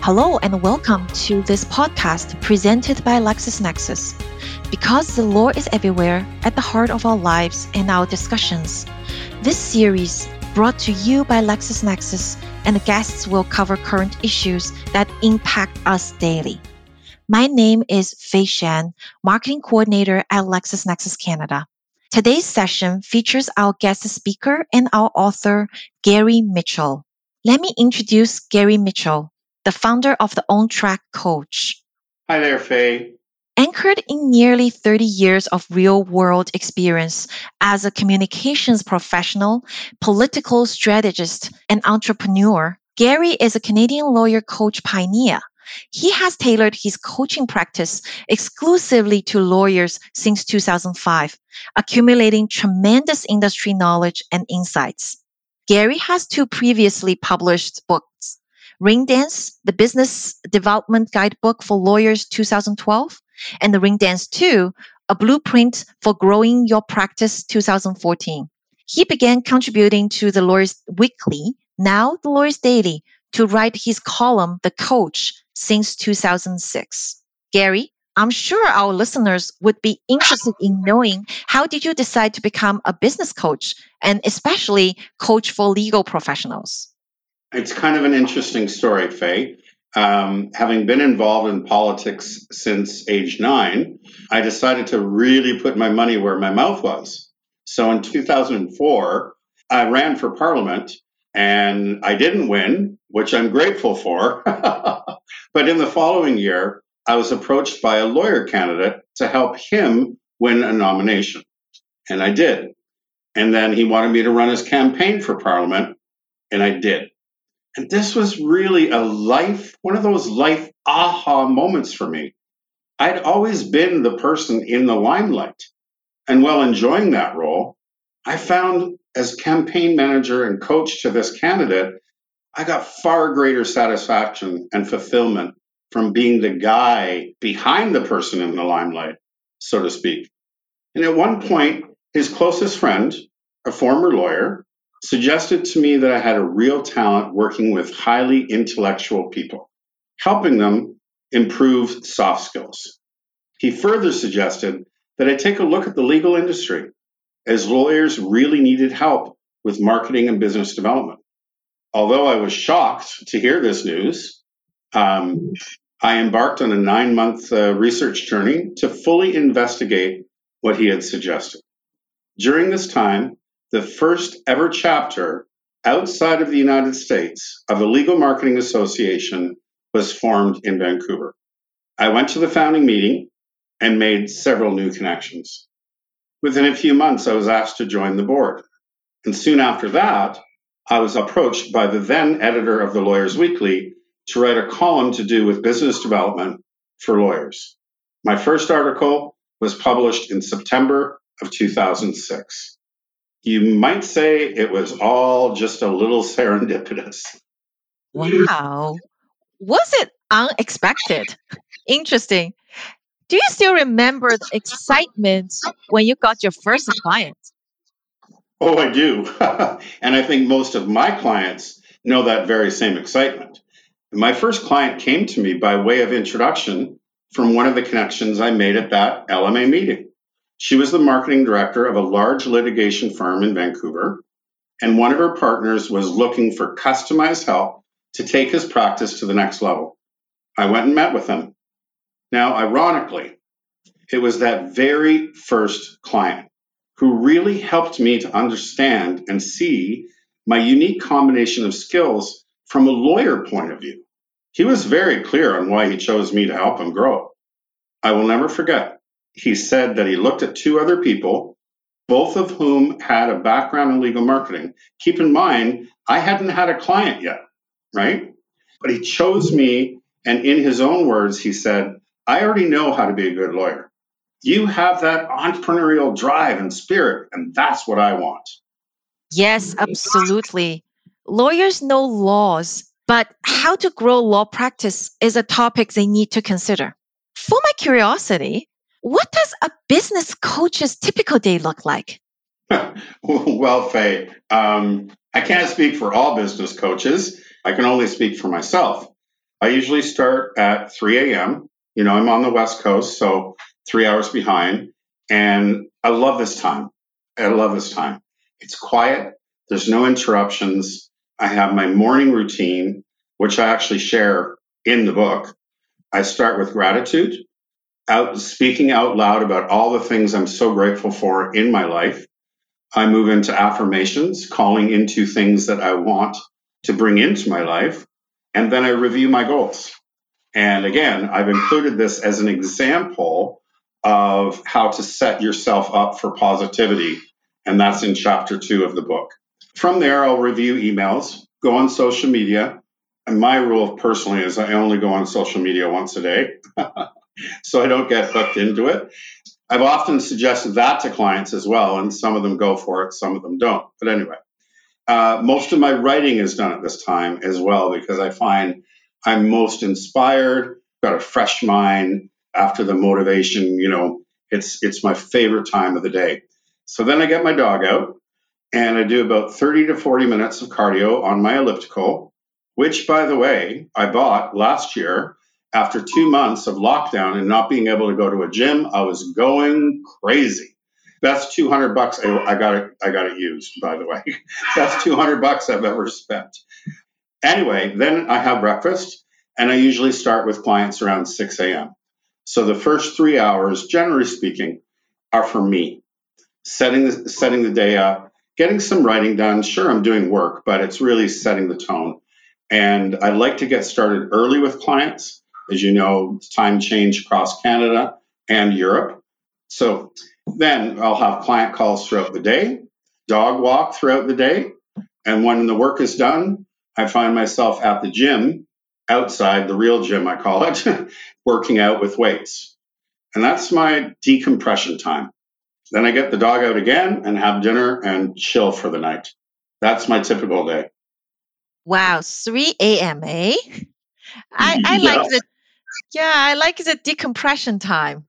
Hello and welcome to this podcast presented by LexisNexis. Because the law is everywhere, at the heart of our lives and our discussions. This series, brought to you by LexisNexis, and the guests will cover current issues that impact us daily. My name is Fei Shan, Marketing Coordinator at LexisNexis Canada. Today's session features our guest speaker and our author, Gary Mitchell. Let me introduce Gary Mitchell the founder of the On Track Coach. Hi there, Faye. Anchored in nearly 30 years of real world experience as a communications professional, political strategist, and entrepreneur, Gary is a Canadian lawyer coach pioneer. He has tailored his coaching practice exclusively to lawyers since 2005, accumulating tremendous industry knowledge and insights. Gary has two previously published books Rain Dance, the Business Development Guidebook for Lawyers 2012, and the Rain Dance 2, a blueprint for growing your practice 2014. He began contributing to the Lawyers Weekly, now the Lawyers Daily, to write his column, The Coach, since 2006. Gary, I'm sure our listeners would be interested in knowing how did you decide to become a business coach and especially coach for legal professionals? It's kind of an interesting story, Faye. Um, having been involved in politics since age nine, I decided to really put my money where my mouth was. So in 2004, I ran for parliament and I didn't win, which I'm grateful for. but in the following year, I was approached by a lawyer candidate to help him win a nomination. And I did. And then he wanted me to run his campaign for parliament, and I did. And this was really a life, one of those life aha moments for me. I'd always been the person in the limelight. And while enjoying that role, I found as campaign manager and coach to this candidate, I got far greater satisfaction and fulfillment from being the guy behind the person in the limelight, so to speak. And at one point, his closest friend, a former lawyer, suggested to me that I had a real talent working with highly intellectual people, helping them improve soft skills. He further suggested that I take a look at the legal industry, as lawyers really needed help with marketing and business development. Although I was shocked to hear this news, um, I embarked on a nine month uh, research journey to fully investigate what he had suggested. During this time, the first ever chapter outside of the United States of the Legal Marketing Association was formed in Vancouver. I went to the founding meeting and made several new connections. Within a few months, I was asked to join the board. And soon after that, I was approached by the then editor of the Lawyers Weekly to write a column to do with business development for lawyers. My first article was published in September of 2006 you might say it was all just a little serendipitous. Wow. Was it unexpected? Interesting. Do you still remember the excitement when you got your first client? Oh, I do. and I think most of my clients know that very same excitement. My first client came to me by way of introduction from one of the connections I made at that LMA meeting. She was the marketing director of a large litigation firm in Vancouver, and one of her partners was looking for customized help to take his practice to the next level. I went and met with him. Now, ironically, it was that very first client who really helped me to understand and see my unique combination of skills from a lawyer point of view. He was very clear on why he chose me to help him grow. I will never forget he said that he looked at two other people, both of whom had a background in legal marketing. Keep in mind, I hadn't had a client yet, right? But he chose me, and in his own words, he said, I already know how to be a good lawyer. You have that entrepreneurial drive and spirit, and that's what I want. Yes, absolutely. Lawyers know laws, but how to grow law practice is a topic they need to consider. For my curiosity, what does a business coach's typical day look like? well, Faye, um, I can't speak for all business coaches. I can only speak for myself. I usually start at 3 a.m. You know, I'm on the West Coast, so three hours behind. And I love this time. I love this time. It's quiet. There's no interruptions. I have my morning routine, which I actually share in the book. I start with gratitude, out speaking out loud about all the things I'm so grateful for in my life. I move into affirmations, calling into things that I want to bring into my life. And then I review my goals. And again, I've included this as an example of how to set yourself up for positivity. And that's in chapter two of the book. From there, I'll review emails, go on social media. And my rule personally is I only go on social media once a day. so I don't get hooked into it. I've often suggested that to clients as well, and some of them go for it, some of them don't. But anyway, uh, most of my writing is done at this time as well because I find I'm most inspired, got a fresh mind after the motivation. You know, it's it's my favorite time of the day. So then I get my dog out and I do about 30 to 40 minutes of cardio on my elliptical, which, by the way, I bought last year after two months of lockdown and not being able to go to a gym. I was going crazy. That's 200 bucks. I, I got it. I got it used, by the way. That's 200 bucks I've ever spent. Anyway, then I have breakfast, and I usually start with clients around 6 a.m. So the first three hours, generally speaking, are for me, setting the, setting the day up, getting some writing done. Sure, I'm doing work, but it's really setting the tone. And I like to get started early with clients. As you know, time change across Canada and Europe. So then I'll have client calls throughout the day, dog walk throughout the day. And when the work is done, I find myself at the gym, outside the real gym, I call it, working out with weights. And that's my decompression time. Then I get the dog out again and have dinner and chill for the night. That's my typical day. Wow, 3 a.m., eh? I, I yeah. like the yeah, I like the decompression time.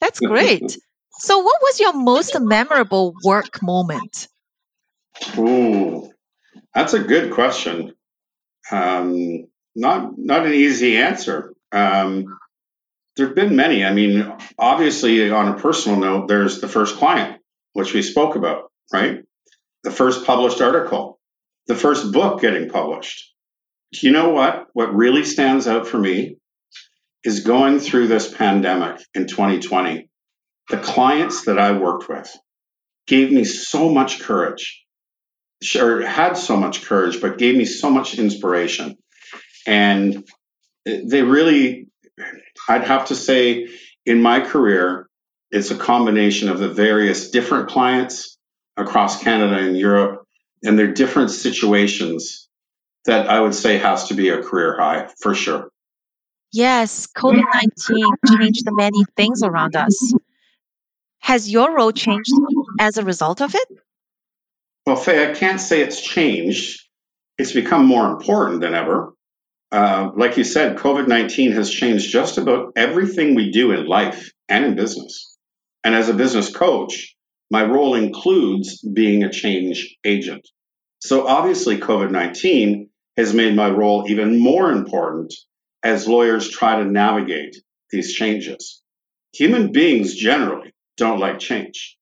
That's great. so what was your most memorable work moment? Ooh, that's a good question. Um, not not an easy answer. Um, there have been many. I mean, obviously, on a personal note, there's the first client, which we spoke about, right? The first published article, the first book getting published. Do you know what? What really stands out for me is going through this pandemic in 2020. The clients that I worked with gave me so much courage, or had so much courage, but gave me so much inspiration. And they really I'd have to say in my career, it's a combination of the various different clients across Canada and Europe and their different situations that I would say has to be a career high for sure. Yes, COVID 19 changed many things around us. Has your role changed as a result of it? Well, Faye, I can't say it's changed. It's become more important than ever. Uh, like you said, COVID 19 has changed just about everything we do in life and in business. And as a business coach, my role includes being a change agent. So obviously, COVID 19 has made my role even more important as lawyers try to navigate these changes. Human beings generally don't like change.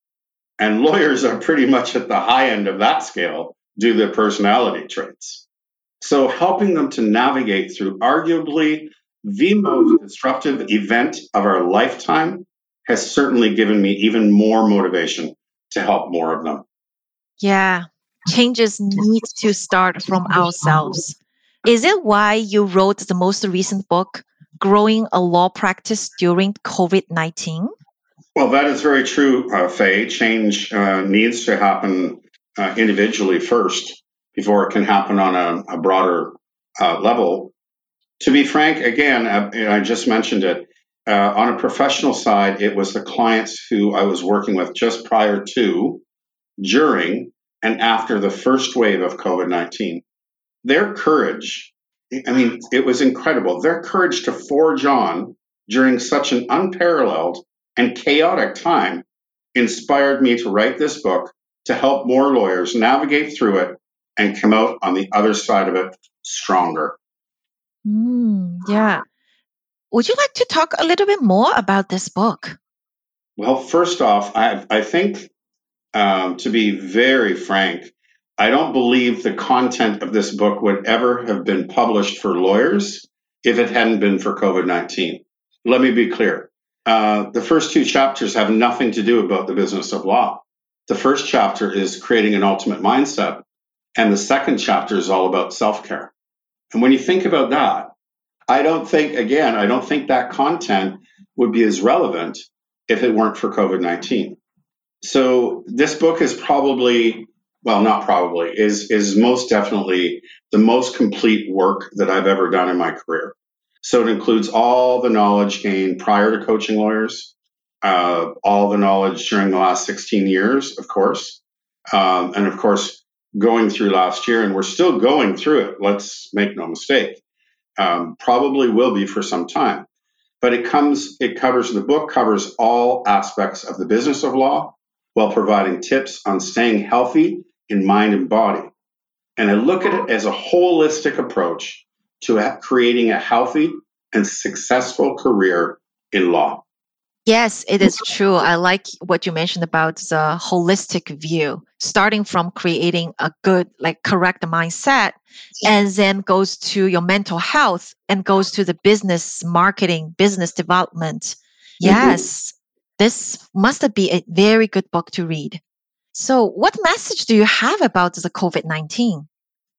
And lawyers are pretty much at the high end of that scale due to their personality traits. So helping them to navigate through arguably the most disruptive event of our lifetime has certainly given me even more motivation to help more of them. Yeah, changes need to start from ourselves. Is it why you wrote the most recent book, Growing a Law Practice During COVID 19? Well, that is very true, uh, Faye. Change uh, needs to happen uh, individually first before it can happen on a, a broader uh, level. To be frank, again, uh, I just mentioned it. Uh, on a professional side, it was the clients who I was working with just prior to, during, and after the first wave of COVID 19. Their courage, I mean, it was incredible. Their courage to forge on during such an unparalleled and chaotic time inspired me to write this book to help more lawyers navigate through it and come out on the other side of it stronger. Mm, yeah. Would you like to talk a little bit more about this book? Well, first off, I, I think, um, to be very frank, I don't believe the content of this book would ever have been published for lawyers if it hadn't been for COVID 19. Let me be clear. Uh, the first two chapters have nothing to do about the business of law. The first chapter is creating an ultimate mindset, and the second chapter is all about self care. And when you think about that, I don't think, again, I don't think that content would be as relevant if it weren't for COVID 19. So this book is probably, well, not probably, is, is most definitely the most complete work that I've ever done in my career. So it includes all the knowledge gained prior to coaching lawyers, uh, all the knowledge during the last 16 years, of course, um, and of course, going through last year, and we're still going through it. Let's make no mistake. Um, probably will be for some time, but it comes. It covers the book covers all aspects of the business of law while providing tips on staying healthy in mind and body. And I look at it as a holistic approach to creating a healthy and successful career in law. Yes, it is true. I like what you mentioned about the holistic view, starting from creating a good, like correct mindset, and then goes to your mental health and goes to the business marketing, business development. Mm-hmm. Yes, this must be a very good book to read. So, what message do you have about the COVID 19?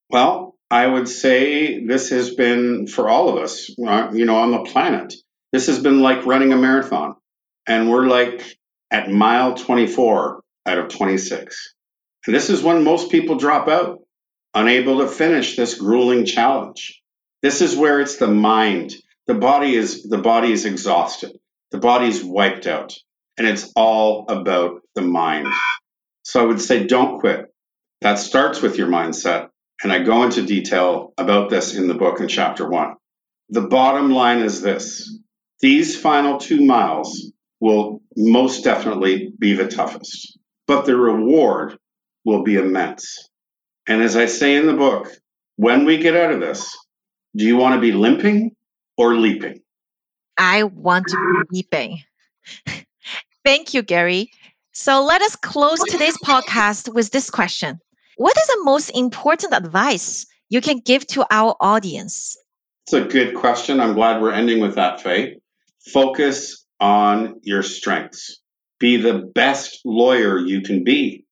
Well, I would say this has been for all of us, uh, you know, on the planet. This has been like running a marathon and we're like at mile 24 out of 26. And this is when most people drop out, unable to finish this grueling challenge. This is where it's the mind. The body is the body is exhausted. The body's wiped out. And it's all about the mind. So I would say don't quit. That starts with your mindset. And I go into detail about this in the book in chapter one. The bottom line is this. These final two miles will most definitely be the toughest, but the reward will be immense. And as I say in the book, when we get out of this, do you want to be limping or leaping? I want to be leaping. Thank you, Gary. So let us close today's podcast with this question What is the most important advice you can give to our audience? It's a good question. I'm glad we're ending with that, Faye. Focus on your strengths. Be the best lawyer you can be.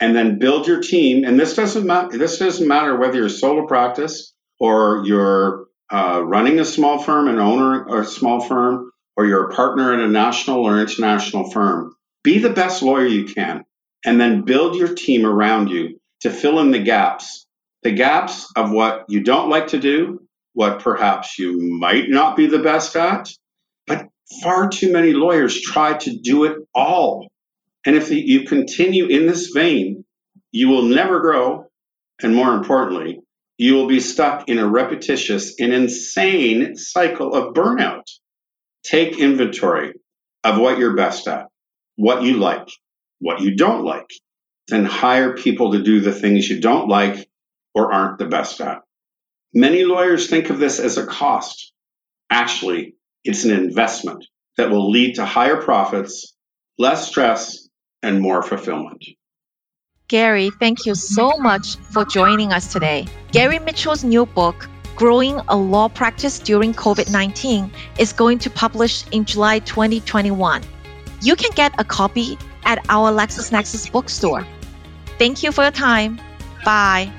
And then build your team. And this doesn't matter. This doesn't matter whether you're solo practice or you're uh, running a small firm, an owner or a small firm, or you're a partner in a national or international firm. Be the best lawyer you can, and then build your team around you to fill in the gaps. The gaps of what you don't like to do, what perhaps you might not be the best at, but far too many lawyers try to do it all. And if you continue in this vein, you will never grow. And more importantly, you will be stuck in a repetitious and insane cycle of burnout. Take inventory of what you're best at, what you like, what you don't like, then hire people to do the things you don't like or aren't the best at. Many lawyers think of this as a cost. Actually, it's an investment that will lead to higher profits, less stress, and more fulfillment. Gary, thank you so much for joining us today. Gary Mitchell's new book, Growing a Law Practice During COVID 19, is going to publish in July 2021. You can get a copy at our LexisNexis bookstore. Thank you for your time. Bye.